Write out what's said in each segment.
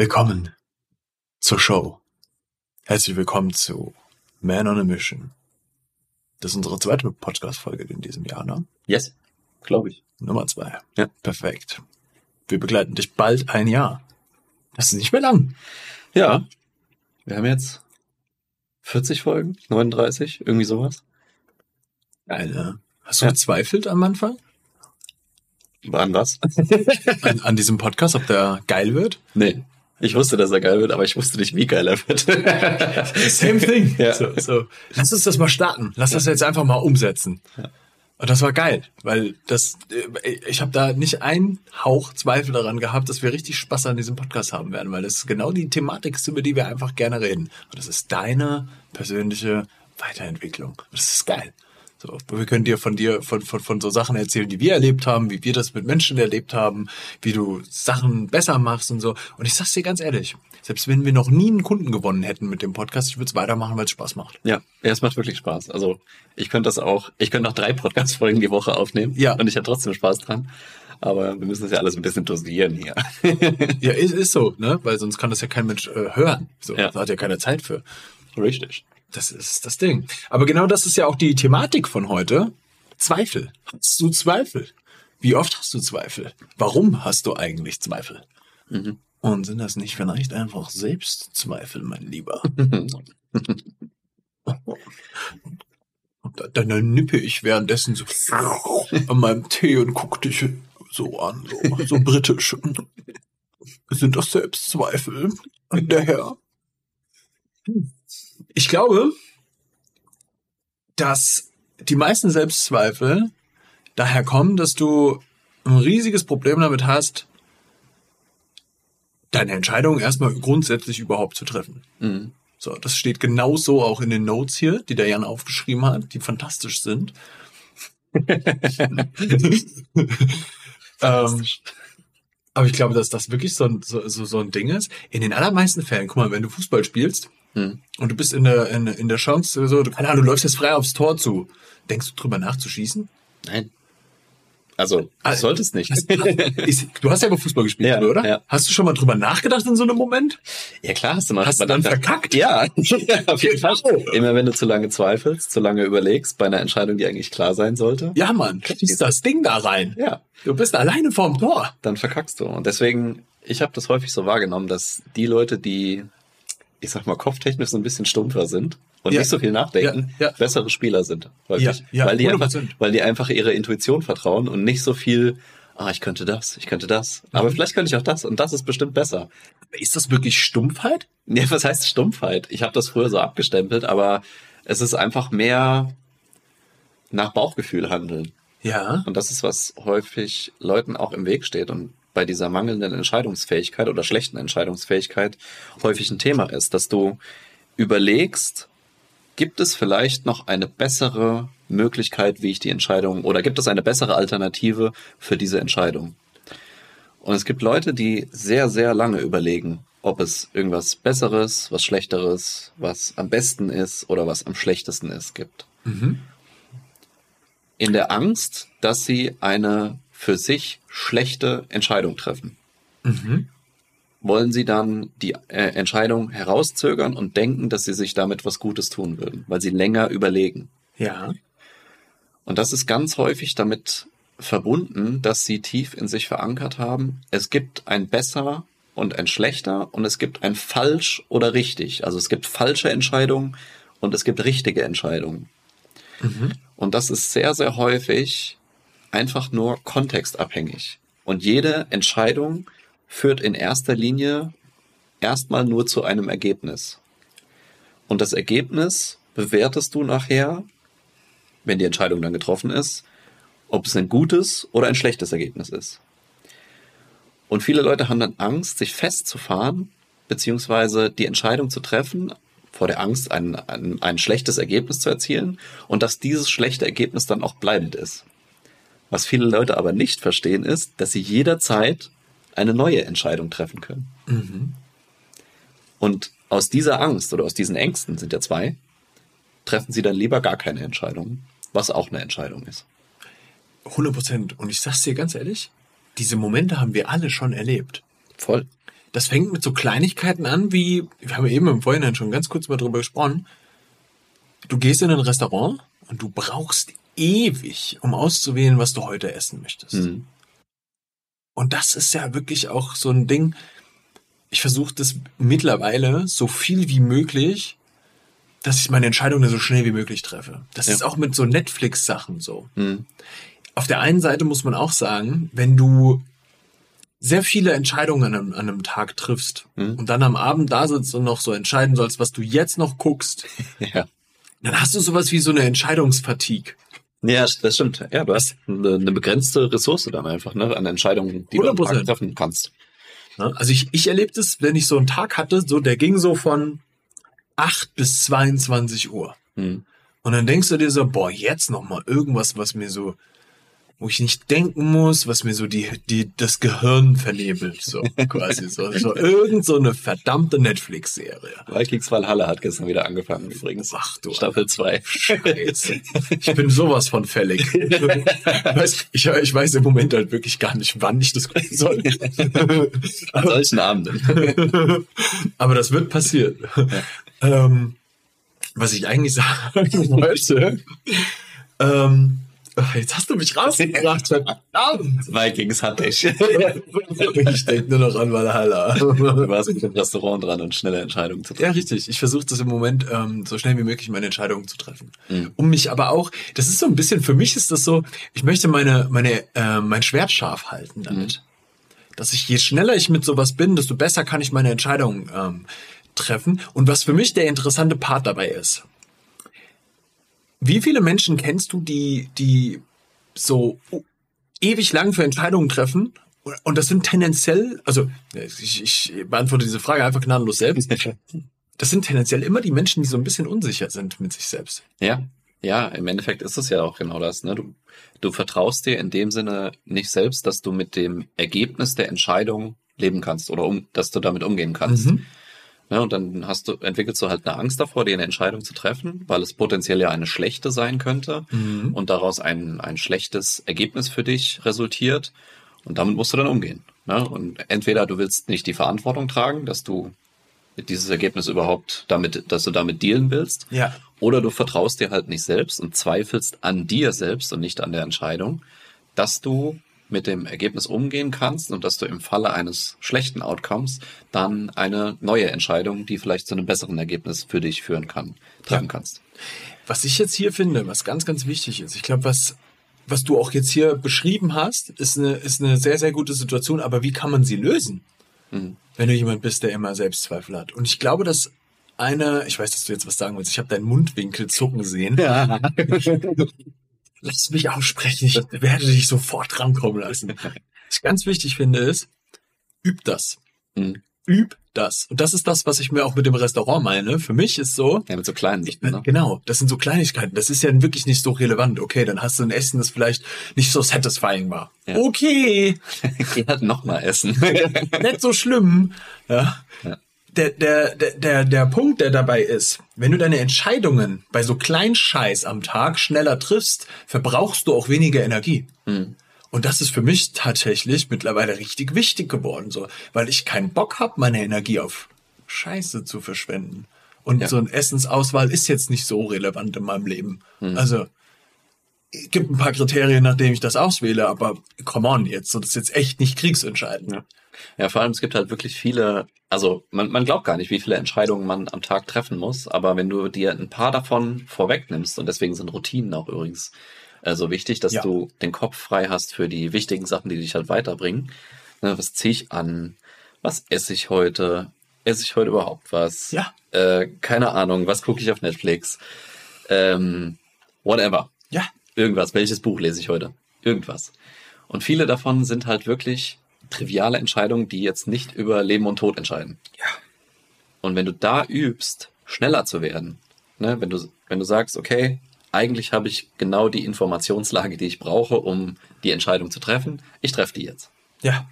Willkommen zur Show. Herzlich willkommen zu Man on a Mission. Das ist unsere zweite Podcast-Folge in diesem Jahr, ne? Yes, glaube ich. Nummer zwei. Ja. Perfekt. Wir begleiten dich bald ein Jahr. Das ist nicht mehr lang. Ja, wir haben jetzt 40 Folgen, 39, irgendwie sowas. Geil? Hast du Ja. gezweifelt am Anfang? Waren was? An, an diesem Podcast, ob der geil wird? nee. Ich wusste, dass er geil wird, aber ich wusste nicht, wie geil er wird. Same thing. Ja. So, so. Lass uns das mal starten. Lass das jetzt einfach mal umsetzen. Und das war geil, weil das, äh, ich habe da nicht einen Hauch Zweifel daran gehabt, dass wir richtig Spaß an diesem Podcast haben werden, weil das ist genau die Thematik, ist, über die wir einfach gerne reden. Und das ist deine persönliche Weiterentwicklung. Und das ist geil. So, wir können dir von dir, von, von, von so Sachen erzählen, die wir erlebt haben, wie wir das mit Menschen erlebt haben, wie du Sachen besser machst und so. Und ich sag's dir ganz ehrlich, selbst wenn wir noch nie einen Kunden gewonnen hätten mit dem Podcast, ich würde es weitermachen, weil es Spaß macht. ja, ja, es macht wirklich Spaß. Also ich könnte das auch, ich könnte noch drei Podcast-Folgen die Woche aufnehmen. Ja. Und ich hätte trotzdem Spaß dran. Aber wir müssen das ja alles ein bisschen dosieren hier. Ja, ist, ist so, ne? Weil sonst kann das ja kein Mensch äh, hören. So, Ja. da hat ja keine Zeit für. Richtig. Das ist das Ding. Aber genau das ist ja auch die Thematik von heute. Zweifel. Hast du Zweifel? Wie oft hast du Zweifel? Warum hast du eigentlich Zweifel? Und sind das nicht vielleicht einfach Selbstzweifel, mein Lieber? Und da- dann nippe ich währenddessen so an meinem Tee und guck dich so an, so, so britisch. Sind das Selbstzweifel, der Herr? Ich glaube, dass die meisten Selbstzweifel daher kommen, dass du ein riesiges Problem damit hast, deine Entscheidung erstmal grundsätzlich überhaupt zu treffen. Mhm. So, das steht genauso auch in den Notes hier, die der Jan aufgeschrieben hat, die fantastisch sind. ähm, aber ich glaube, dass das wirklich so ein, so, so, so ein Ding ist. In den allermeisten Fällen, guck mal, wenn du Fußball spielst Mhm. und du bist in der, in, in der Chance, so, du, keine Ahnung, du läufst jetzt frei aufs Tor zu. Denkst du drüber nachzuschießen? Nein. Also, Ah, du solltest nicht. Hast- du hast ja aber Fußball gespielt, Ja, oder? ja. Hast du schon mal drüber nachgedacht in so einem Moment? Ja klar, hast du mal. Hast du dann verkackt? Ja, auf jeden Fall. Genau. Immer wenn du zu lange zweifelst, zu lange überlegst bei einer Entscheidung, die eigentlich klar sein sollte, Ja, Mann, schießt das Ding da rein. ja, Du bist alleine vorm Tor. dann verkackst du. Und deswegen, ich habe das häufig so wahrgenommen, dass die Leute, die, ich sag mal, kopftechnisch so ein bisschen stumpfer sind und Ja. nicht so viel nachdenken, Ja, ja. bessere Spieler sind. Ja, weil, die einfach, 100%. weil die einfach ihrer Intuition vertrauen und nicht so viel, ah, ich könnte das, ich könnte das. Mhm. Aber vielleicht könnte ich auch das und das ist bestimmt besser. Ist das wirklich Stumpfheit? Ja, was heißt Stumpfheit? Ich habe das früher so abgestempelt, aber es ist einfach mehr nach Bauchgefühl handeln. Ja. Und das ist, was häufig Leuten auch im Weg steht und bei dieser mangelnden Entscheidungsfähigkeit oder schlechten Entscheidungsfähigkeit häufig ein Thema ist, dass du überlegst, gibt es vielleicht noch eine bessere Möglichkeit, wie ich die Entscheidung, oder gibt es eine bessere Alternative für diese Entscheidung? Und es gibt Leute, die sehr, sehr lange überlegen, ob es irgendwas Besseres, was Schlechteres, was am besten ist oder was am schlechtesten ist gibt. In der Angst, dass sie eine für sich schlechte Entscheidung treffen. Wollen sie dann die äh, Entscheidung herauszögern und denken, dass sie sich damit was Gutes tun würden, weil sie länger überlegen. Ja. Und das ist ganz häufig damit verbunden, dass sie tief in sich verankert haben, es gibt ein besser und ein schlechter und es gibt ein falsch oder richtig. Also es gibt falsche Entscheidungen und es gibt richtige Entscheidungen. Und das ist sehr, sehr häufig einfach nur kontextabhängig. Und jede Entscheidung führt in erster Linie erstmal nur zu einem Ergebnis. Und das Ergebnis bewertest du nachher, wenn die Entscheidung dann getroffen ist, ob es ein gutes oder ein schlechtes Ergebnis ist. Und viele Leute haben dann Angst, sich festzufahren, beziehungsweise die Entscheidung zu treffen, vor der Angst, ein, ein, ein schlechtes Ergebnis zu erzielen und dass dieses schlechte Ergebnis dann auch bleibend ist. Was viele Leute aber nicht verstehen, ist, dass sie jederzeit eine neue Entscheidung treffen können. Und aus dieser Angst oder aus diesen Ängsten sind ja zwei, treffen sie dann lieber gar keine Entscheidung, was auch eine Entscheidung ist. 100 Prozent. Und ich sag's dir ganz ehrlich, diese Momente haben wir alle schon erlebt. Voll. Das fängt mit so Kleinigkeiten an, wie, wir haben eben im Vorhinein schon ganz kurz mal drüber gesprochen. Du gehst in ein Restaurant und du brauchst ewig, um auszuwählen, was du heute essen möchtest. Mhm. Und das ist ja wirklich auch so ein Ding. Ich versuche das mittlerweile so viel wie möglich, dass ich meine Entscheidungen so schnell wie möglich treffe. Das Ja. ist auch mit so Netflix-Sachen so. Mhm. Auf der einen Seite muss man auch sagen, wenn du sehr viele Entscheidungen an einem, an einem Tag triffst Mhm. und dann am Abend da sitzt und noch so entscheiden sollst, was du jetzt noch guckst, Ja. dann hast du sowas wie so eine Entscheidungsfatigue. Ja, das stimmt. Ja, du hast eine, begrenzte Ressource dann einfach, ne, an Entscheidungen, die du am Tag 100%. treffen kannst. Ne? Also ich, ich erlebe das, wenn ich so einen Tag hatte, so der ging so von 8 bis 22 Uhr. Mhm. Und dann denkst du dir so, boah, jetzt noch mal irgendwas, was mir so, wo ich nicht denken muss, was mir so die, die, das Gehirn vernebelt, so quasi so, so irgend so eine verdammte Netflix-Serie. Vikings Valhalla hat gestern wieder angefangen übrigens. Ach du Staffel 2. Scheiße. Ich bin sowas von fällig. Ich weiß, ich, ich weiß im Moment halt wirklich gar nicht, wann ich das gucken soll. An solchen Abenden. Aber das wird passieren. Ähm, was ich eigentlich sagen wollte, ähm, jetzt hast du mich rausgebracht, verdammt. Vikings hatte ich. Ich denke nur noch an Valhalla. Du warst mit dem Restaurant dran und schnelle Entscheidungen zu treffen. Ja, richtig. Ich versuche das im Moment ähm, so schnell wie möglich meine Entscheidungen zu treffen. Mhm. Um mich aber auch, das ist so ein bisschen, für mich ist das so, ich möchte meine, meine, äh, mein Schwert scharf halten damit. Dass ich, je schneller ich mit sowas bin, desto besser kann ich meine Entscheidungen ähm, treffen. Und was für mich der interessante Part dabei ist, wie viele Menschen kennst du, die, die so ewig lang für Entscheidungen treffen? Und das sind tendenziell, also ich, ich beantworte diese Frage einfach gnadenlos selbst. Das sind tendenziell immer die Menschen, die so ein bisschen unsicher sind mit sich selbst. Ja, ja, im Endeffekt ist es ja auch genau das. Ne? Du, du vertraust dir in dem Sinne nicht selbst, dass du mit dem Ergebnis der Entscheidung leben kannst oder um, dass du damit umgehen kannst. Mhm. Ne? Und dann hast du, entwickelst du halt eine Angst davor, dir eine Entscheidung zu treffen, weil es potenziell ja eine schlechte sein könnte Mhm. und daraus ein, ein schlechtes Ergebnis für dich resultiert. Und damit musst du dann umgehen. Ne? Und entweder du willst nicht die Verantwortung tragen, dass du dieses Ergebnis überhaupt damit, dass du damit dealen willst, Ja. oder du vertraust dir halt nicht selbst und zweifelst an dir selbst und nicht an der Entscheidung, dass du mit dem Ergebnis umgehen kannst und dass du im Falle eines schlechten Outcomes dann eine neue Entscheidung, die vielleicht zu einem besseren Ergebnis für dich führen kann, treffen Ja. kannst. Was ich jetzt hier finde, was ganz, ganz wichtig ist, ich glaube, was, was du auch jetzt hier beschrieben hast, ist eine, ist eine sehr, sehr gute Situation, aber wie kann man sie lösen? Mhm. Wenn du jemand bist, der immer Selbstzweifel hat. Und ich glaube, dass eine, ich weiß, dass du jetzt was sagen willst, ich habe deinen Mundwinkel zucken sehen. Lass mich aussprechen, ich werde dich sofort rankommen lassen. Was ich ganz wichtig finde ist, üb das. Mhm. Üb das. Und das ist das, was ich mir auch mit dem Restaurant meine. Für mich ist so, Ja, mit so kleinen Sachen, ne? Genau, das sind so Kleinigkeiten. Das ist ja wirklich nicht so relevant. Okay, dann hast du ein Essen, das vielleicht nicht so satisfying war. Ja. Okay, Geh halt nochmal essen. nicht so schlimm. Ja. Ja. Der, der, der, der, Punkt, der dabei ist, wenn du deine Entscheidungen bei so kleinen Scheiß am Tag schneller triffst, verbrauchst du auch weniger Energie. Mhm. Und das ist für mich tatsächlich mittlerweile richtig wichtig geworden, so, weil ich keinen Bock hab, meine Energie auf Scheiße zu verschwenden. Und Ja. so ein Essensauswahl ist jetzt nicht so relevant in meinem Leben. Mhm. Also es gibt ein paar Kriterien, nachdem ich das auswähle, aber come on jetzt, so das ist jetzt echt nicht kriegsentscheidend. Ja. Ja, vor allem, es gibt halt wirklich viele, also man, man glaubt gar nicht, wie viele Entscheidungen man am Tag treffen muss, aber wenn du dir ein paar davon vorwegnimmst, und deswegen sind Routinen auch übrigens äh, so wichtig, dass Ja. du den Kopf frei hast für die wichtigen Sachen, die dich halt weiterbringen. Ne, was ziehe ich an? Was esse ich heute? Esse ich heute überhaupt was? Ja. Äh, keine Ahnung, was gucke ich auf Netflix? Ähm, whatever Ja, irgendwas, welches Buch lese ich heute? Irgendwas. Und viele davon sind halt wirklich triviale Entscheidungen, die jetzt nicht über Leben und Tod entscheiden. Ja. Und wenn du da übst, schneller zu werden, ne, wenn du, wenn du sagst, okay, eigentlich habe ich genau die Informationslage, die ich brauche, um die Entscheidung zu treffen, ich treffe die jetzt. ja,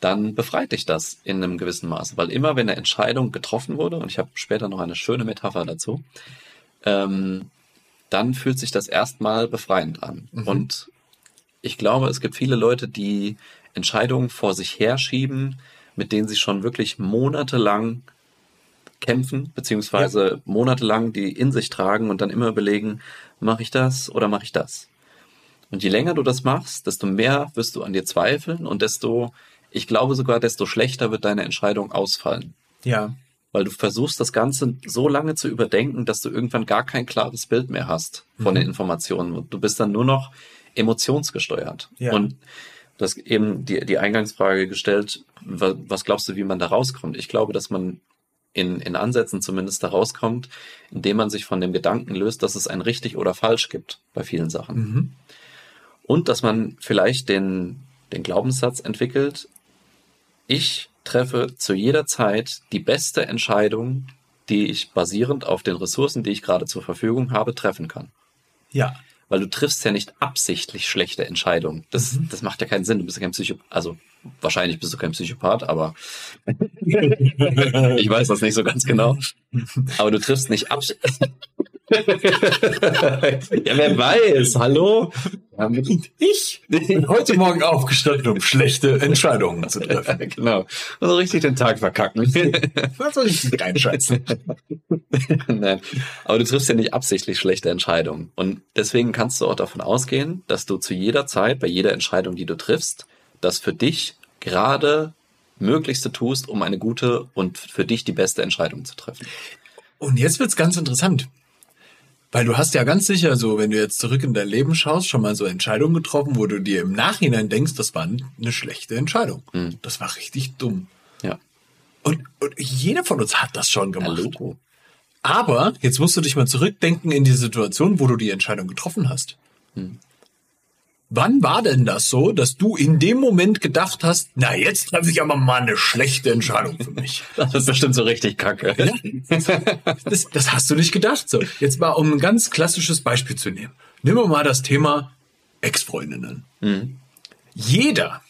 Dann befreit dich das in einem gewissen Maße, weil immer wenn eine Entscheidung getroffen wurde, und ich habe später noch eine schöne Metapher dazu, ähm, dann fühlt sich das erstmal befreiend an. Mhm. Und ich glaube, es gibt viele Leute, die Entscheidungen vor sich herschieben, mit denen sie schon wirklich monatelang kämpfen, beziehungsweise monatelang die in sich tragen und dann immer überlegen, mache ich das oder mache ich das? Und je länger du das machst, desto mehr wirst du an dir zweifeln und desto, ich glaube sogar, desto schlechter wird deine Entscheidung ausfallen. Ja. Weil du versuchst, das Ganze so lange zu überdenken, dass du irgendwann gar kein klares Bild mehr hast von Mhm. den Informationen. Du bist dann nur noch emotionsgesteuert. Ja. Und du hast eben die, die Eingangsfrage gestellt, wa- was glaubst du, wie man da rauskommt? Ich glaube, dass man in, in Ansätzen zumindest da rauskommt, indem man sich von dem Gedanken löst, dass es ein richtig oder falsch gibt bei vielen Sachen. Mhm. Und dass man vielleicht den, den Glaubenssatz entwickelt, ich treffe zu jeder Zeit die beste Entscheidung, die ich basierend auf den Ressourcen, die ich gerade zur Verfügung habe, treffen kann. Ja. Weil du triffst ja nicht absichtlich schlechte Entscheidungen. Das, das macht ja keinen Sinn. Du bist ja kein Psychopath. Also wahrscheinlich bist du kein Psychopath, aber ich weiß das nicht so ganz genau. Aber du triffst nicht absichtlich. ja, wer weiß. Hallo? Ich bin heute Morgen aufgestanden, um schlechte Entscheidungen zu treffen. genau. Also richtig den Tag verkacken. Was soll ich reinscheißen? Nein. Aber du triffst ja nicht absichtlich schlechte Entscheidungen. Und deswegen kannst du auch davon ausgehen, dass du zu jeder Zeit, bei jeder Entscheidung, die du triffst, das für dich gerade Möglichste tust, um eine gute und für dich die beste Entscheidung zu treffen. Und jetzt wird's ganz interessant. Weil du hast ja ganz sicher so, wenn du jetzt zurück in dein Leben schaust, schon mal so Entscheidungen getroffen, wo du dir im Nachhinein denkst, das war eine schlechte Entscheidung. Das war richtig dumm. Ja. Und, und jeder von uns hat das schon Ja, gemacht. Logo. Aber jetzt musst du dich mal zurückdenken in die Situation, wo du die Entscheidung getroffen hast. Wann war denn das so, dass du in dem Moment gedacht hast, na jetzt treffe ich aber mal eine schlechte Entscheidung für mich? Das ist bestimmt so richtig kacke. Das, das hast du nicht gedacht. So, jetzt mal um ein ganz klassisches Beispiel zu nehmen. Nehmen wir mal das Thema Ex-Freundinnen. Jeder,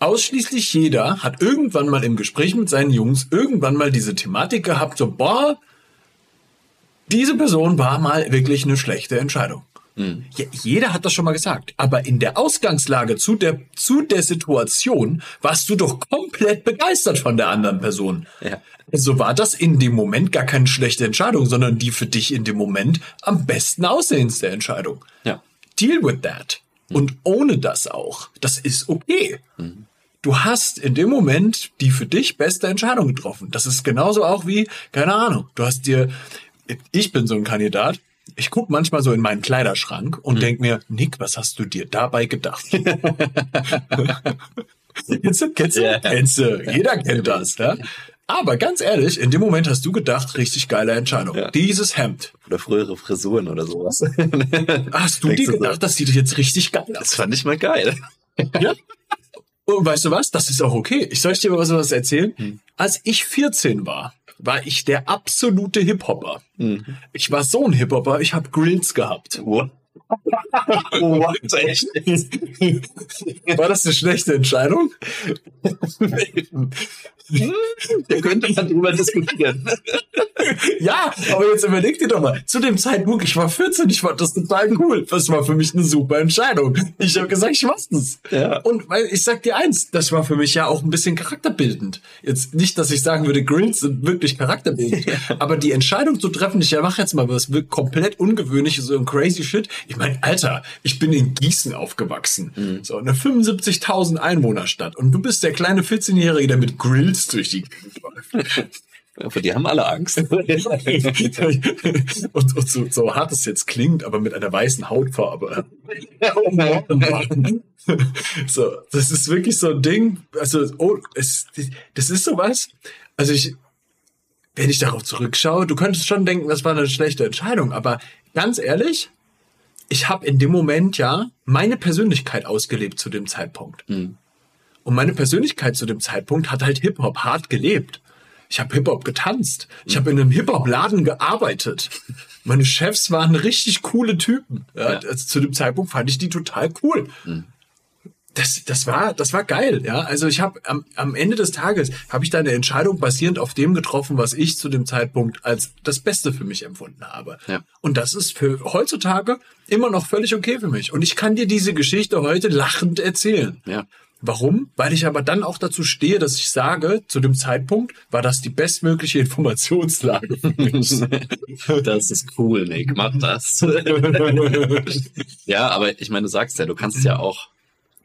ausschließlich jeder, hat irgendwann mal im Gespräch mit seinen Jungs irgendwann mal diese Thematik gehabt, so, boah, diese Person war mal wirklich eine schlechte Entscheidung. Ja, jeder hat das schon mal gesagt. Aber in der Ausgangslage zu der, zu der Situation warst du doch komplett begeistert von der anderen Person. Ja. So war das in dem Moment gar keine schlechte Entscheidung, sondern die für dich in dem Moment am besten aussehendste Entscheidung. Ja. Deal with that. Und ohne das auch. Das ist okay. Du hast in dem Moment die für dich beste Entscheidung getroffen. Das ist genauso auch wie, keine Ahnung, du hast dir, ich bin so ein Kandidat, ich guck manchmal so in meinen Kleiderschrank und denk mir, Nick, was hast du dir dabei gedacht? Jetzt kennst du, kennst du, jeder kennt das, ja? Aber ganz ehrlich, in dem Moment hast du gedacht, richtig geile Entscheidung. Ja. Dieses Hemd. Oder frühere Frisuren oder sowas. Hast du Denkst dir du so? gedacht, das sieht jetzt richtig geil aus? Das fand ich mal geil. Ja? Und weißt du was? Das ist auch okay. Ich soll dir mal was erzählen? Hm. Als ich 14 war, war ich der absolute Hip-Hopper. Hm. Ich war so ein Hip-Hopper, ich habe Grills gehabt. What? What? Echt? War das eine schlechte Entscheidung? Da könnte man drüber diskutieren. Ja, aber jetzt überleg dir doch mal. Zu dem Zeitpunkt, ich war 14, ich fand das total cool. Das war für mich eine super Entscheidung. Ich habe gesagt, ich mach's das. Ja. Und weil ich sag dir eins, das war für mich ja auch ein bisschen charakterbildend. Jetzt nicht, dass ich sagen würde, Grills sind wirklich charakterbildend. Aber die Entscheidung zu treffen, ich ja mach jetzt mal was komplett ungewöhnliches, so ein crazy shit. Ich meine, Alter, ich bin in Gießen aufgewachsen. So eine 75.000 Einwohnerstadt. Und du bist der kleine 14-Jährige, der mit Grills durch die Gegend läuft. Die haben alle Angst. und, und so, so hart es jetzt klingt, aber mit einer weißen Hautfarbe. so, das ist wirklich so ein Ding. Also, oh, es, das ist sowas. Also ich, wenn ich darauf zurückschaue, du könntest schon denken, das war eine schlechte Entscheidung, aber ganz ehrlich, ich habe in dem Moment ja meine Persönlichkeit ausgelebt zu dem Zeitpunkt. Und meine Persönlichkeit zu dem Zeitpunkt hat halt Hip-Hop hart gelebt. Ich habe Hip-Hop getanzt. Ich habe in einem Hip-Hop-Laden gearbeitet. Meine Chefs waren richtig coole Typen. Ja, Ja. Also zu dem Zeitpunkt fand ich die total cool. Das, das war, das war geil, ja. Also ich habe am, am Ende des Tages habe ich da eine Entscheidung basierend auf dem getroffen, was ich zu dem Zeitpunkt als das Beste für mich empfunden habe. Ja. Und das ist für heutzutage immer noch völlig okay für mich. Und ich kann dir diese Geschichte heute lachend erzählen. Ja. Warum? Weil ich aber dann auch dazu stehe, dass ich sage, zu dem Zeitpunkt war das die bestmögliche Informationslage für mich. Das ist cool, Nick, mach das. ja, aber ich meine, du sagst ja, du kannst ja auch,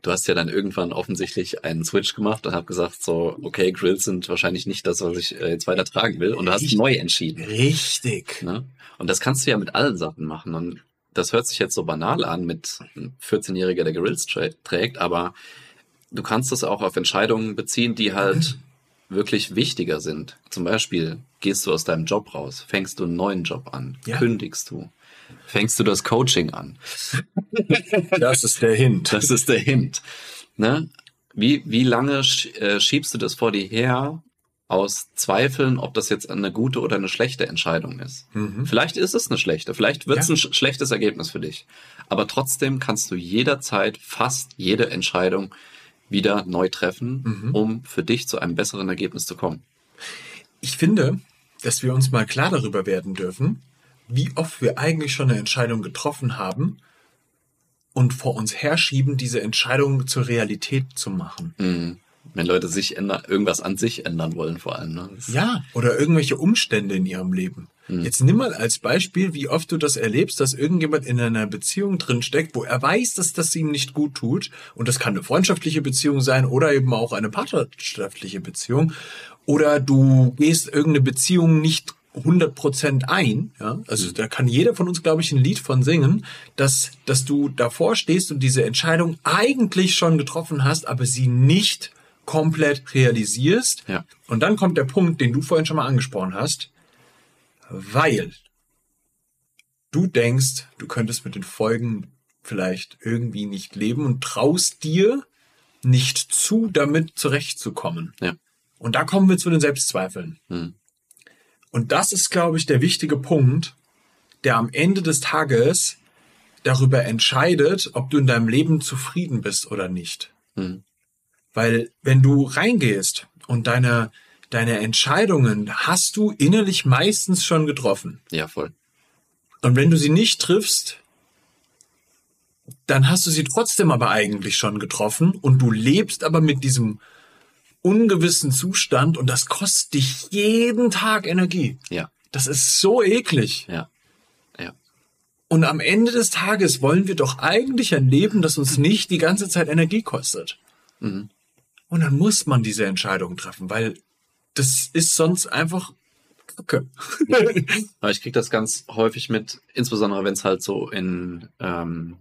du hast ja dann irgendwann offensichtlich einen Switch gemacht und hab gesagt, so, okay, Grills sind wahrscheinlich nicht das, was ich äh, jetzt weiter tragen will und du hast Richtig. neu entschieden. Richtig. Ne? Und das kannst du ja mit allen Sachen machen. Und das hört sich jetzt so banal an mit einem 14-Jähriger, der Grills trägt, aber du kannst es auch auf Entscheidungen beziehen, die halt wirklich wichtiger sind. Zum Beispiel gehst du aus deinem Job raus, fängst du einen neuen Job an, Ja. kündigst du, fängst du das Coaching an. Das ist der Hint. Das ist der Hint. Ne? Wie, wie lange äh, schiebst du das vor dir her aus Zweifeln, ob das jetzt eine gute oder eine schlechte Entscheidung ist? Mhm. Vielleicht ist es eine schlechte, vielleicht wird es Ja. ein sch schlechtes Ergebnis für dich. Aber trotzdem kannst du jederzeit fast jede Entscheidung wieder neu treffen, Mhm. um für dich zu einem besseren Ergebnis zu kommen. Ich finde, dass wir uns mal klar darüber werden dürfen, wie oft wir eigentlich schon eine Entscheidung getroffen haben und vor uns herschieben, diese Entscheidung zur Realität zu machen. Mhm. Wenn Leute sich ändern, irgendwas an sich ändern wollen, vor allem. Ne? Ja, oder irgendwelche Umstände in ihrem Leben. Jetzt nimm mal als Beispiel, wie oft du das erlebst, dass irgendjemand in einer Beziehung drinsteckt, wo er weiß, dass das ihm nicht gut tut. Und das kann eine freundschaftliche Beziehung sein oder eben auch eine partnerschaftliche Beziehung. Oder du gehst irgendeine Beziehung nicht 100% ein, ja, also da kann jeder von uns, glaube ich, ein Lied von singen, dass, dass du davor stehst und diese Entscheidung eigentlich schon getroffen hast, aber sie nicht komplett realisierst. Ja. Und dann kommt der Punkt, den du vorhin schon mal angesprochen hast, weil du denkst, du könntest mit den Folgen vielleicht irgendwie nicht leben und traust dir nicht zu, damit zurechtzukommen. Ja. Und da kommen wir zu den Selbstzweifeln. Mhm. Und das ist, glaube ich, der wichtige Punkt, der am Ende des Tages darüber entscheidet, ob du in deinem Leben zufrieden bist oder nicht. Mhm. Weil wenn du reingehst und deine, deine Entscheidungen hast du innerlich meistens schon getroffen. Ja, voll. Und wenn du sie nicht triffst, dann hast du sie trotzdem aber eigentlich schon getroffen und du lebst aber mit diesem ungewissen Zustand und das kostet dich jeden Tag Energie. Ja, Das ist so eklig. ja, ja. Und am Ende des Tages wollen wir doch eigentlich ein Leben, das uns nicht die ganze Zeit Energie kostet. Mhm. Und dann muss man diese Entscheidung treffen, weil das ist sonst einfach Kacke. Aber ich krieg das ganz häufig mit, insbesondere wenn es halt so in ähm,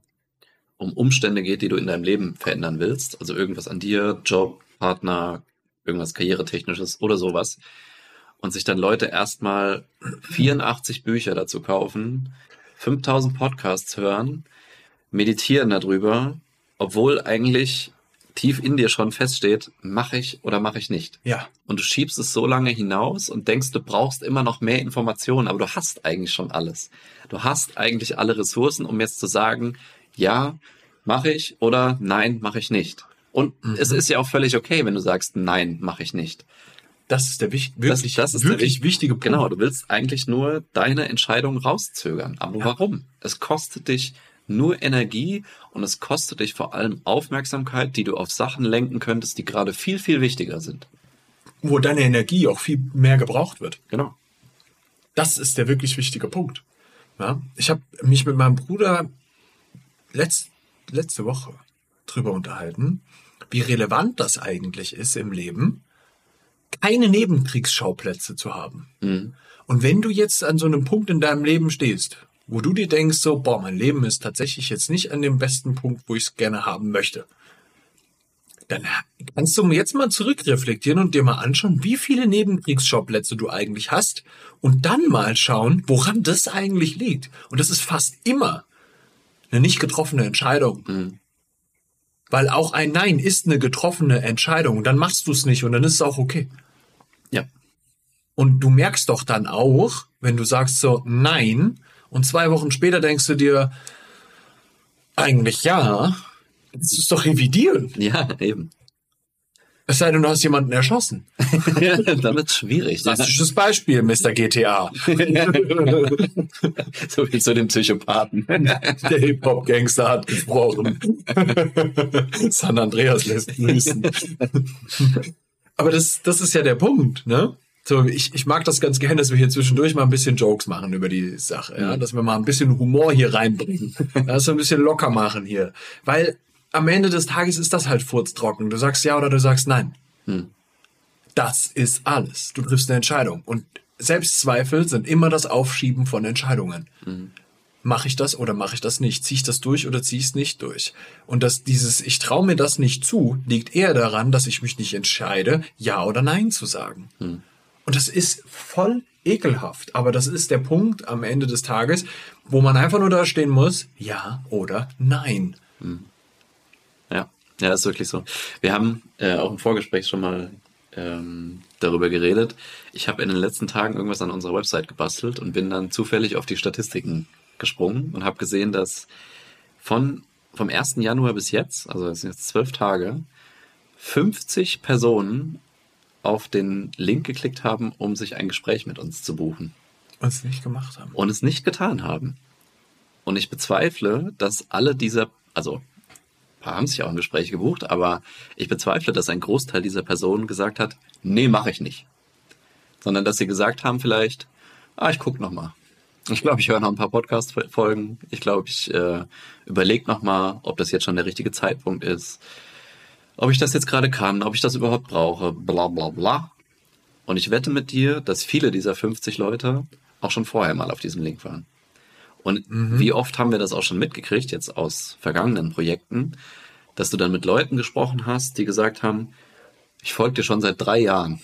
um Umstände geht, die du in deinem Leben verändern willst. Also irgendwas an dir, Job, Partner, irgendwas karrieretechnisches oder sowas. Und sich dann Leute erstmal 84 Bücher dazu kaufen, 5000 Podcasts hören, meditieren darüber, obwohl eigentlich tief in dir schon feststeht, mache ich oder mache ich nicht. ja, Und du schiebst es so lange hinaus und denkst, du brauchst immer noch mehr Informationen, aber du hast eigentlich schon alles. Du hast eigentlich alle Ressourcen, um jetzt zu sagen, ja, mache ich oder nein, mache ich nicht. Und es ist ja auch völlig okay, wenn du sagst, nein, mache ich nicht. das ist der wich- Das- wirklich, das ist der wirklich wich- wichtige Punkt. Genau, du willst eigentlich nur deine Entscheidung rauszögern. Aber warum? Es kostet dich nur Energie und es kostet dich vor allem Aufmerksamkeit, die du auf Sachen lenken könntest, die gerade viel, viel wichtiger sind. Wo deine Energie auch viel mehr gebraucht wird. Genau. Das ist der wirklich wichtige Punkt. Ja? Ich habe mich mit meinem Bruder letzt, letzte Woche drüber unterhalten, wie relevant das eigentlich ist im Leben, keine Nebenkriegsschauplätze zu haben. Mhm. Und wenn du jetzt an so einem Punkt in deinem Leben stehst, wo du dir denkst, so, boah, mein Leben ist tatsächlich jetzt nicht an dem besten Punkt, wo ich es gerne haben möchte, dann kannst du jetzt mal zurückreflektieren und dir mal anschauen, wie viele Nebenkriegsschauplätze du eigentlich hast und dann mal schauen, woran das eigentlich liegt. Und das ist fast immer eine nicht getroffene Entscheidung. Mhm. Weil auch ein Nein ist eine getroffene Entscheidung und dann machst du es nicht und dann ist es auch okay. Ja. Und du merkst doch dann auch, wenn du sagst so Nein und zwei Wochen später denkst du dir, eigentlich ja, das ist doch revidieren. Ja, eben. Es sei denn, du hast jemanden erschossen. Dann wird's schwierig. Klassisches Beispiel, Mr. GTA. so wie zu dem Psychopathen. Der Hip-Hop-Gangster hat gesprochen. San Andreas lässt grüßen. Aber das, das ist ja der Punkt, ne? So, ich, ich mag das ganz gerne, dass wir hier zwischendurch mal ein bisschen Jokes machen über die Sache, ja, dass wir mal ein bisschen Humor hier reinbringen, dass wir ein bisschen locker machen hier, weil am Ende des Tages ist das halt furztrocken. Du sagst ja oder du sagst nein. Das ist alles. Du triffst eine Entscheidung und Selbstzweifel sind immer das Aufschieben von Entscheidungen. Mache ich das oder mache ich das nicht? Ziehe ich das durch oder ziehe ich es nicht durch? Und dass dieses Ich traue mir das nicht zu, liegt eher daran, dass ich mich nicht entscheide, Ja oder Nein zu sagen. Und das ist voll ekelhaft. Aber das ist der Punkt am Ende des Tages, wo man einfach nur da stehen muss, Ja oder Nein. Ja, ja, ist wirklich so. Wir haben äh, auch im Vorgespräch schon mal ähm, darüber geredet. Ich habe in den letzten Tagen irgendwas an unserer Website gebastelt und bin dann zufällig auf die Statistiken gesprungen und habe gesehen, dass von vom 1. Januar bis jetzt, also das sind jetzt zwölf Tage, 50 Personen auf den Link geklickt haben, um sich ein Gespräch mit uns zu buchen Und es nicht gemacht haben. und es nicht getan haben. Und ich bezweifle, dass alle dieser, also paar haben sich auch ein Gespräch gebucht, aber ich bezweifle, dass ein Großteil dieser Personen gesagt hat, nee, mache ich nicht. Sondern dass sie gesagt haben vielleicht, ah, ich guck noch mal. Ich glaube, ich höre noch ein paar Podcast-Folgen. Ich glaube, ich äh, überlege noch mal, ob das jetzt schon der richtige Zeitpunkt ist. Ob ich das jetzt gerade kann, ob ich das überhaupt brauche, bla bla bla. Und ich wette mit dir, dass viele dieser 50 Leute auch schon vorher mal auf diesem Link waren. Und wie oft haben wir das auch schon mitgekriegt, jetzt aus vergangenen Projekten, dass du dann mit Leuten gesprochen hast, die gesagt haben, ich folge dir schon seit drei Jahren.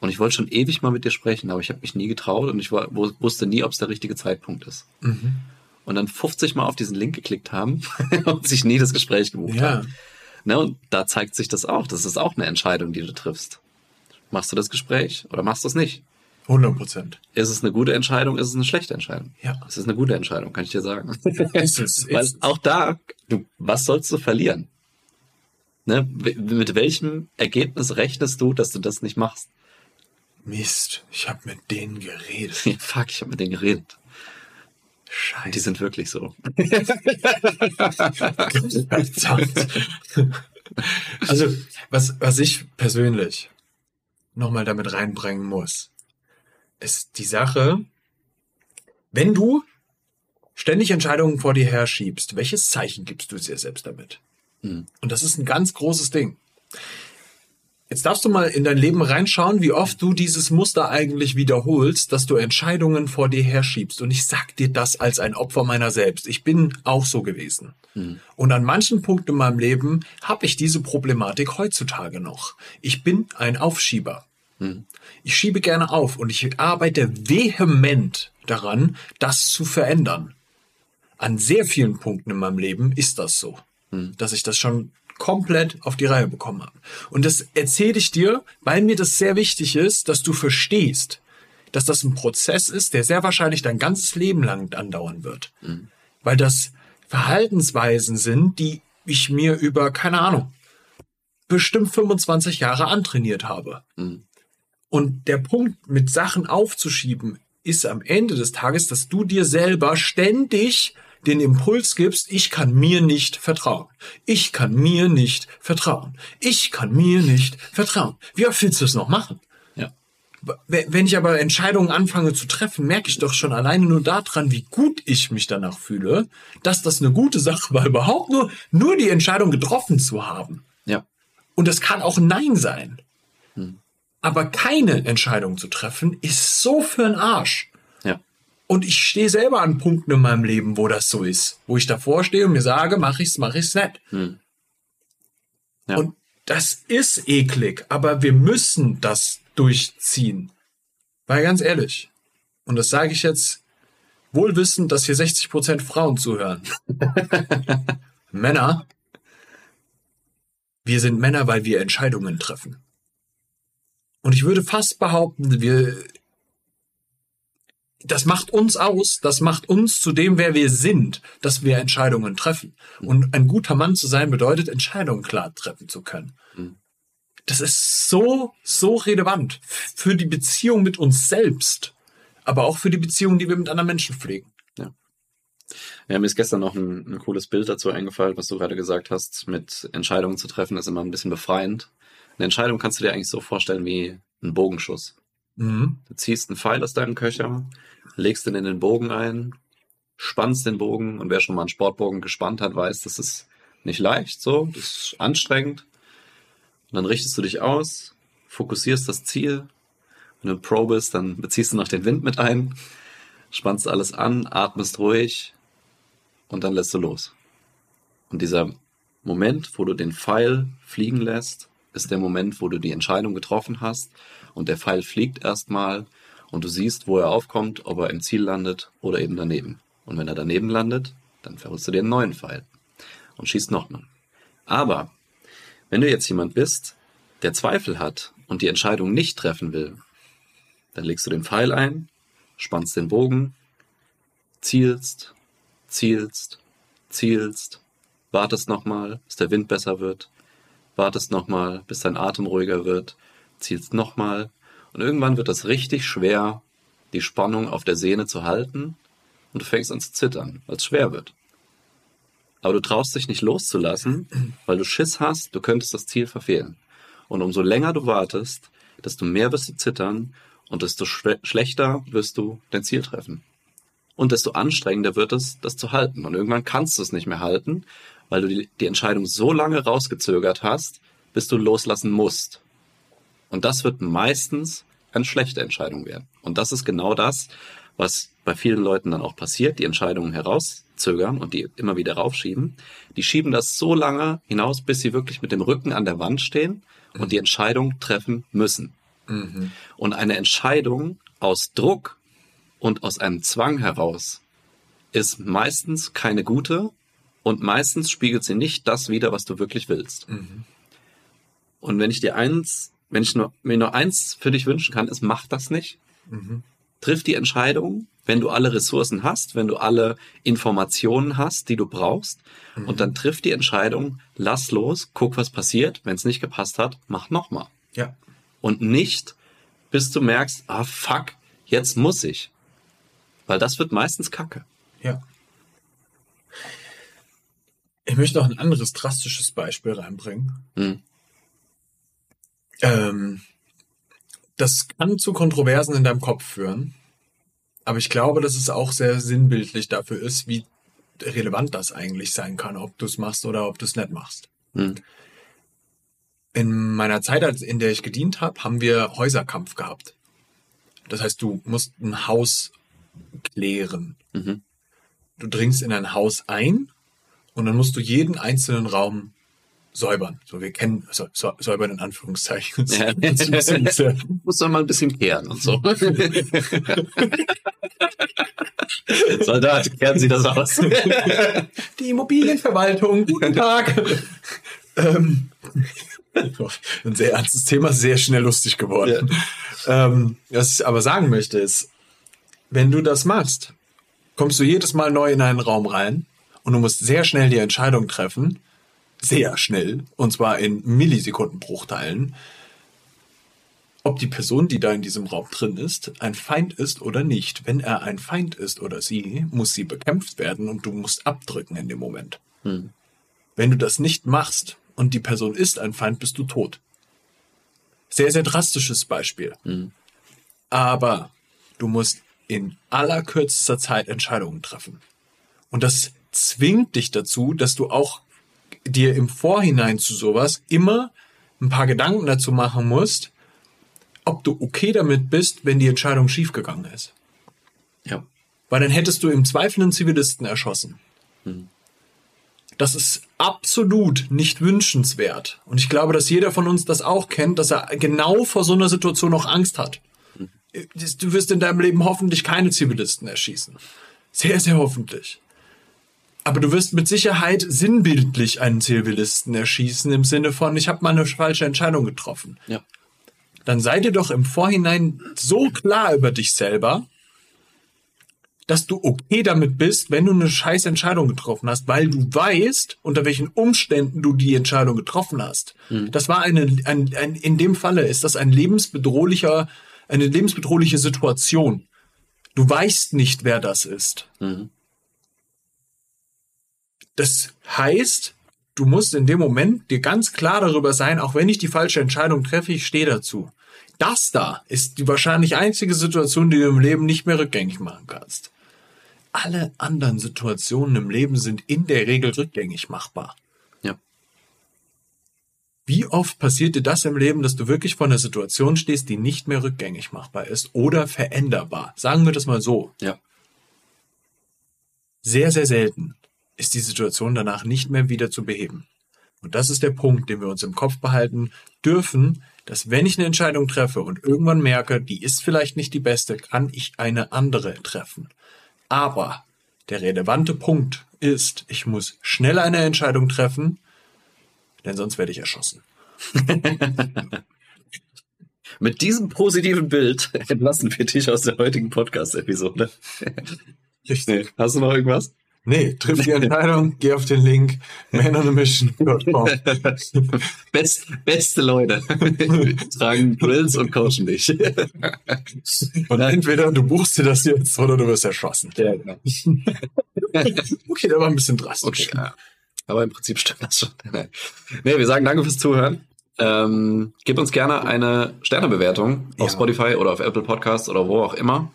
Und ich wollte schon ewig mal mit dir sprechen, aber ich habe mich nie getraut und ich war, wusste nie, ob es der richtige Zeitpunkt ist. Und dann 50 Mal auf diesen Link geklickt haben und sich nie das Gespräch gebucht Ja. haben. Ne, und da zeigt sich das auch. Das ist auch eine Entscheidung, die du triffst. Machst du das Gespräch oder machst du es nicht? 100 Prozent. Ist es eine gute Entscheidung? Ist es eine schlechte Entscheidung? Ja. Es ist eine gute Entscheidung, kann ich dir sagen. Ist es. Weil Ist, auch da, du, was sollst du verlieren? Ne? Mit welchem Ergebnis rechnest du, dass du das nicht machst? Mist, ich habe mit denen geredet. Ja, fuck, ich habe mit denen geredet. Die Scheiße. sind wirklich so. Also, was, was ich persönlich nochmal damit reinbringen muss, ist die Sache, wenn du ständig Entscheidungen vor dir herschiebst, welches Zeichen gibst du dir selbst damit? Und das ist ein ganz großes Ding. Jetzt darfst du mal in dein Leben reinschauen, wie oft du dieses Muster eigentlich wiederholst, dass du Entscheidungen vor dir herschiebst. Und ich sag dir das als ein Opfer meiner selbst. Ich bin auch so gewesen. Und an manchen Punkten in meinem Leben habe ich diese Problematik heutzutage noch. Ich bin ein Aufschieber. Ich schiebe gerne auf und ich arbeite vehement daran, das zu verändern. An sehr vielen Punkten in meinem Leben ist das so, dass ich das schon komplett auf die Reihe bekommen habe. Und das erzähle ich dir, weil mir das sehr wichtig ist, dass du verstehst, dass das ein Prozess ist, der sehr wahrscheinlich dein ganzes Leben lang andauern wird. Weil das Verhaltensweisen sind, die ich mir über, keine Ahnung, bestimmt 25 Jahre antrainiert habe. Und der Punkt, mit Sachen aufzuschieben, ist am Ende des Tages, dass du dir selber ständig den Impuls gibst, ich kann mir nicht vertrauen. Ich kann mir nicht vertrauen. Ich kann mir nicht vertrauen. Wie oft willst du es noch machen? Ja. Wenn ich aber Entscheidungen anfange zu treffen, merke ich doch schon alleine nur daran, wie gut ich mich danach fühle, dass das eine gute Sache war, überhaupt nur, nur die Entscheidung getroffen zu haben. Ja. Und das kann auch Nein sein. Aber keine Entscheidung zu treffen, ist so für ein Arsch. Ja. Und ich stehe selber an Punkten in meinem Leben, wo das so ist. Wo ich davor stehe und mir sage, mach ich's, mach ich's nicht. Ja. Und das ist eklig, aber wir müssen das durchziehen. Weil ganz ehrlich, und das sage ich jetzt wohl wissend, dass hier 60% Frauen zuhören. Männer, wir sind Männer, weil wir Entscheidungen treffen. Und ich würde fast behaupten, wir, das macht uns aus, das macht uns zu dem, wer wir sind, dass wir Entscheidungen treffen. Und ein guter Mann zu sein bedeutet, Entscheidungen klar treffen zu können. das ist so, so relevant für die Beziehung mit uns selbst, aber auch für die Beziehung, die wir mit anderen Menschen pflegen. Ja. Ja, mir ist gestern noch ein, ein cooles Bild dazu eingefallen, was du gerade gesagt hast, mit Entscheidungen zu treffen, ist immer ein bisschen befreiend. Eine Entscheidung kannst du dir eigentlich so vorstellen wie ein Bogenschuss. Mhm. Du ziehst einen Pfeil aus deinem Köcher, legst ihn in den Bogen ein, spannst den Bogen und wer schon mal einen Sportbogen gespannt hat, weiß, das ist nicht leicht, so, das ist anstrengend. Und dann richtest du dich aus, fokussierst das Ziel. Wenn du Pro bist, dann beziehst du noch den Wind mit ein, spannst alles an, atmest ruhig und dann lässt du los. Und dieser Moment, wo du den Pfeil fliegen lässt, ist der Moment, wo du die Entscheidung getroffen hast und der Pfeil fliegt erstmal und du siehst, wo er aufkommt, ob er im Ziel landet oder eben daneben. Und wenn er daneben landet, dann verholst du dir einen neuen Pfeil und schießt nochmal. Aber wenn du jetzt jemand bist, der Zweifel hat und die Entscheidung nicht treffen will, dann legst du den Pfeil ein, spannst den Bogen, zielst, zielst, zielst, wartest nochmal, bis der Wind besser wird, wartest nochmal, bis dein Atem ruhiger wird, zielst nochmal und irgendwann wird es richtig schwer, die Spannung auf der Sehne zu halten und du fängst an zu zittern, weil es schwer wird. Aber du traust dich nicht loszulassen, weil du Schiss hast, du könntest das Ziel verfehlen. Und umso länger du wartest, desto mehr wirst du zittern und desto schlechter wirst du dein Ziel treffen. Und desto anstrengender wird es, das zu halten. Und irgendwann kannst du es nicht mehr halten, weil du die, die Entscheidung so lange rausgezögert hast, bis du loslassen musst. Und das wird meistens eine schlechte Entscheidung werden. Und das ist genau das, was bei vielen Leuten dann auch passiert, die Entscheidungen herauszögern und die immer wieder raufschieben. Die schieben das so lange hinaus, bis sie wirklich mit dem Rücken an der Wand stehen und die Entscheidung treffen müssen. Mhm. Und eine Entscheidung aus Druck und aus einem Zwang heraus ist meistens keine gute und meistens spiegelt sie nicht das wider, was du wirklich willst. Mhm. Und wenn ich dir eins, wenn ich nur, mir nur eins für dich wünschen kann, ist, mach das nicht. Mhm. Triff die Entscheidung, wenn du alle Ressourcen hast, wenn du alle Informationen hast, die du brauchst. Mhm. Und dann triff die Entscheidung, lass los, guck, was passiert. Wenn es nicht gepasst hat, mach nochmal. Ja. Und nicht, bis du merkst, ah fuck, jetzt muss ich. Weil das wird meistens Kacke. Ja. Ich möchte noch ein anderes drastisches Beispiel reinbringen. Hm. Ähm, das kann zu Kontroversen in deinem Kopf führen. Aber ich glaube, dass es auch sehr sinnbildlich dafür ist, wie relevant das eigentlich sein kann, ob du es machst oder ob du es nicht machst. Hm. In meiner Zeit, in der ich gedient habe, haben wir Häuserkampf gehabt. Das heißt, du musst ein Haus klären. Mhm. Du dringst in ein Haus ein und dann musst du jeden einzelnen Raum säubern. So, wir kennen so, so, säubern in Anführungszeichen. Ja. Muss man mal ein bisschen kehren und so. Soldat, kehren Sie das aus. Die Immobilienverwaltung, guten Tag. ähm, ein sehr ernstes Thema, sehr schnell lustig geworden. Ähm, was ich aber sagen möchte ist, wenn du das machst, kommst du jedes Mal neu in einen Raum rein und du musst sehr schnell die Entscheidung treffen, sehr schnell, und zwar in Millisekundenbruchteilen, ob die Person, die da in diesem Raum drin ist, ein Feind ist oder nicht. Wenn er ein Feind ist oder sie, muss sie bekämpft werden und du musst abdrücken in dem Moment. Hm. Wenn du das nicht machst und die Person ist ein Feind, bist du tot. Sehr, sehr drastisches Beispiel. Hm. Aber du musst in allerkürzester Zeit Entscheidungen treffen. Und das zwingt dich dazu, dass du auch dir im Vorhinein zu sowas immer ein paar Gedanken dazu machen musst, ob du okay damit bist, wenn die Entscheidung schiefgegangen ist. Ja. Weil dann hättest du im Zweifel einen Zivilisten erschossen. Hm. Das ist absolut nicht wünschenswert. Und ich glaube, dass jeder von uns das auch kennt, dass er genau vor so einer Situation noch Angst hat. Du wirst in deinem Leben hoffentlich keine Zivilisten erschießen. Sehr, sehr hoffentlich. Aber du wirst mit Sicherheit sinnbildlich einen Zivilisten erschießen im Sinne von, ich habe mal eine falsche Entscheidung getroffen. Ja. Dann sei dir doch im Vorhinein so klar über dich selber, dass du okay damit bist, wenn du eine scheiß Entscheidung getroffen hast, weil du weißt, unter welchen Umständen du die Entscheidung getroffen hast. Mhm. Das war eine, ein, ein, in dem Falle ist das ein lebensbedrohlicher, eine lebensbedrohliche Situation. Du weißt nicht, wer das ist. Mhm. Das heißt, du musst in dem Moment dir ganz klar darüber sein, auch wenn ich die falsche Entscheidung treffe, ich stehe dazu. Das da ist die wahrscheinlich einzige Situation, die du im Leben nicht mehr rückgängig machen kannst alle anderen Situationen im Leben sind in der Regel rückgängig machbar. Ja. Wie oft passiert dir das im Leben, dass du wirklich vor einer Situation stehst, die nicht mehr rückgängig machbar ist oder veränderbar? Sagen wir das mal so. Ja. Sehr, sehr selten ist die Situation danach nicht mehr wieder zu beheben. Und das ist der Punkt, den wir uns im Kopf behalten dürfen, dass wenn ich eine Entscheidung treffe und irgendwann merke, die ist vielleicht nicht die beste, kann ich eine andere treffen. Aber der relevante Punkt ist, ich muss schnell eine Entscheidung treffen, denn sonst werde ich erschossen. Mit diesem positiven Bild entlassen wir dich aus der heutigen Podcast-Episode. Richtig. Hast du noch irgendwas? Nee, triff die Entscheidung, geh auf den Link manonamission.com. Best, beste Leute tragen Grills und coachen dich. Und entweder du buchst dir das jetzt oder du wirst erschossen. Ja, genau. okay, der war ein bisschen drastisch. Okay, ja. Aber im Prinzip stimmt das schon. Nee, wir sagen danke fürs Zuhören. Ähm, gebt uns gerne eine Sternebewertung auf ja. Spotify oder auf Apple Podcasts oder wo auch immer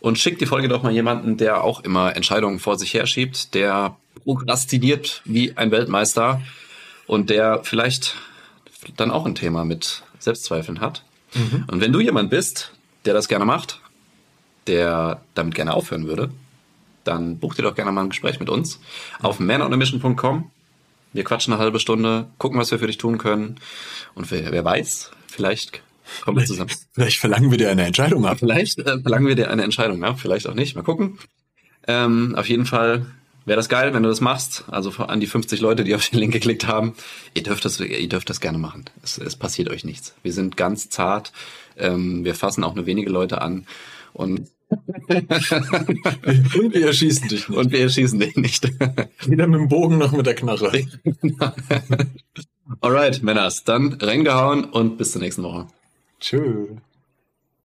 und schickt die Folge doch mal jemanden, der auch immer Entscheidungen vor sich herschiebt, der prokrastiniert wie ein Weltmeister und der vielleicht dann auch ein Thema mit Selbstzweifeln hat. Mhm. Und wenn du jemand bist, der das gerne macht, der damit gerne aufhören würde, dann buch dir doch gerne mal ein Gespräch mit uns auf manonamission.com. Wir quatschen eine halbe Stunde, gucken, was wir für dich tun können. Und wer, wer weiß, vielleicht Kommen wir zusammen. Vielleicht verlangen wir dir eine Entscheidung ab. Vielleicht äh, verlangen wir dir eine Entscheidung ab, vielleicht auch nicht. Mal gucken. Ähm, auf jeden Fall wäre das geil, wenn du das machst. Also an die 50 Leute, die auf den Link geklickt haben. Ihr dürft das, ihr dürft das gerne machen. Es, es passiert euch nichts. Wir sind ganz zart. Ähm, wir fassen auch nur wenige Leute an. Und und wir erschießen dich nicht. Und wir erschießen dich nicht. Weder mit dem Bogen noch mit der Knarre. Alright, Männers, dann reingehauen und bis zur nächsten Woche. Tschö.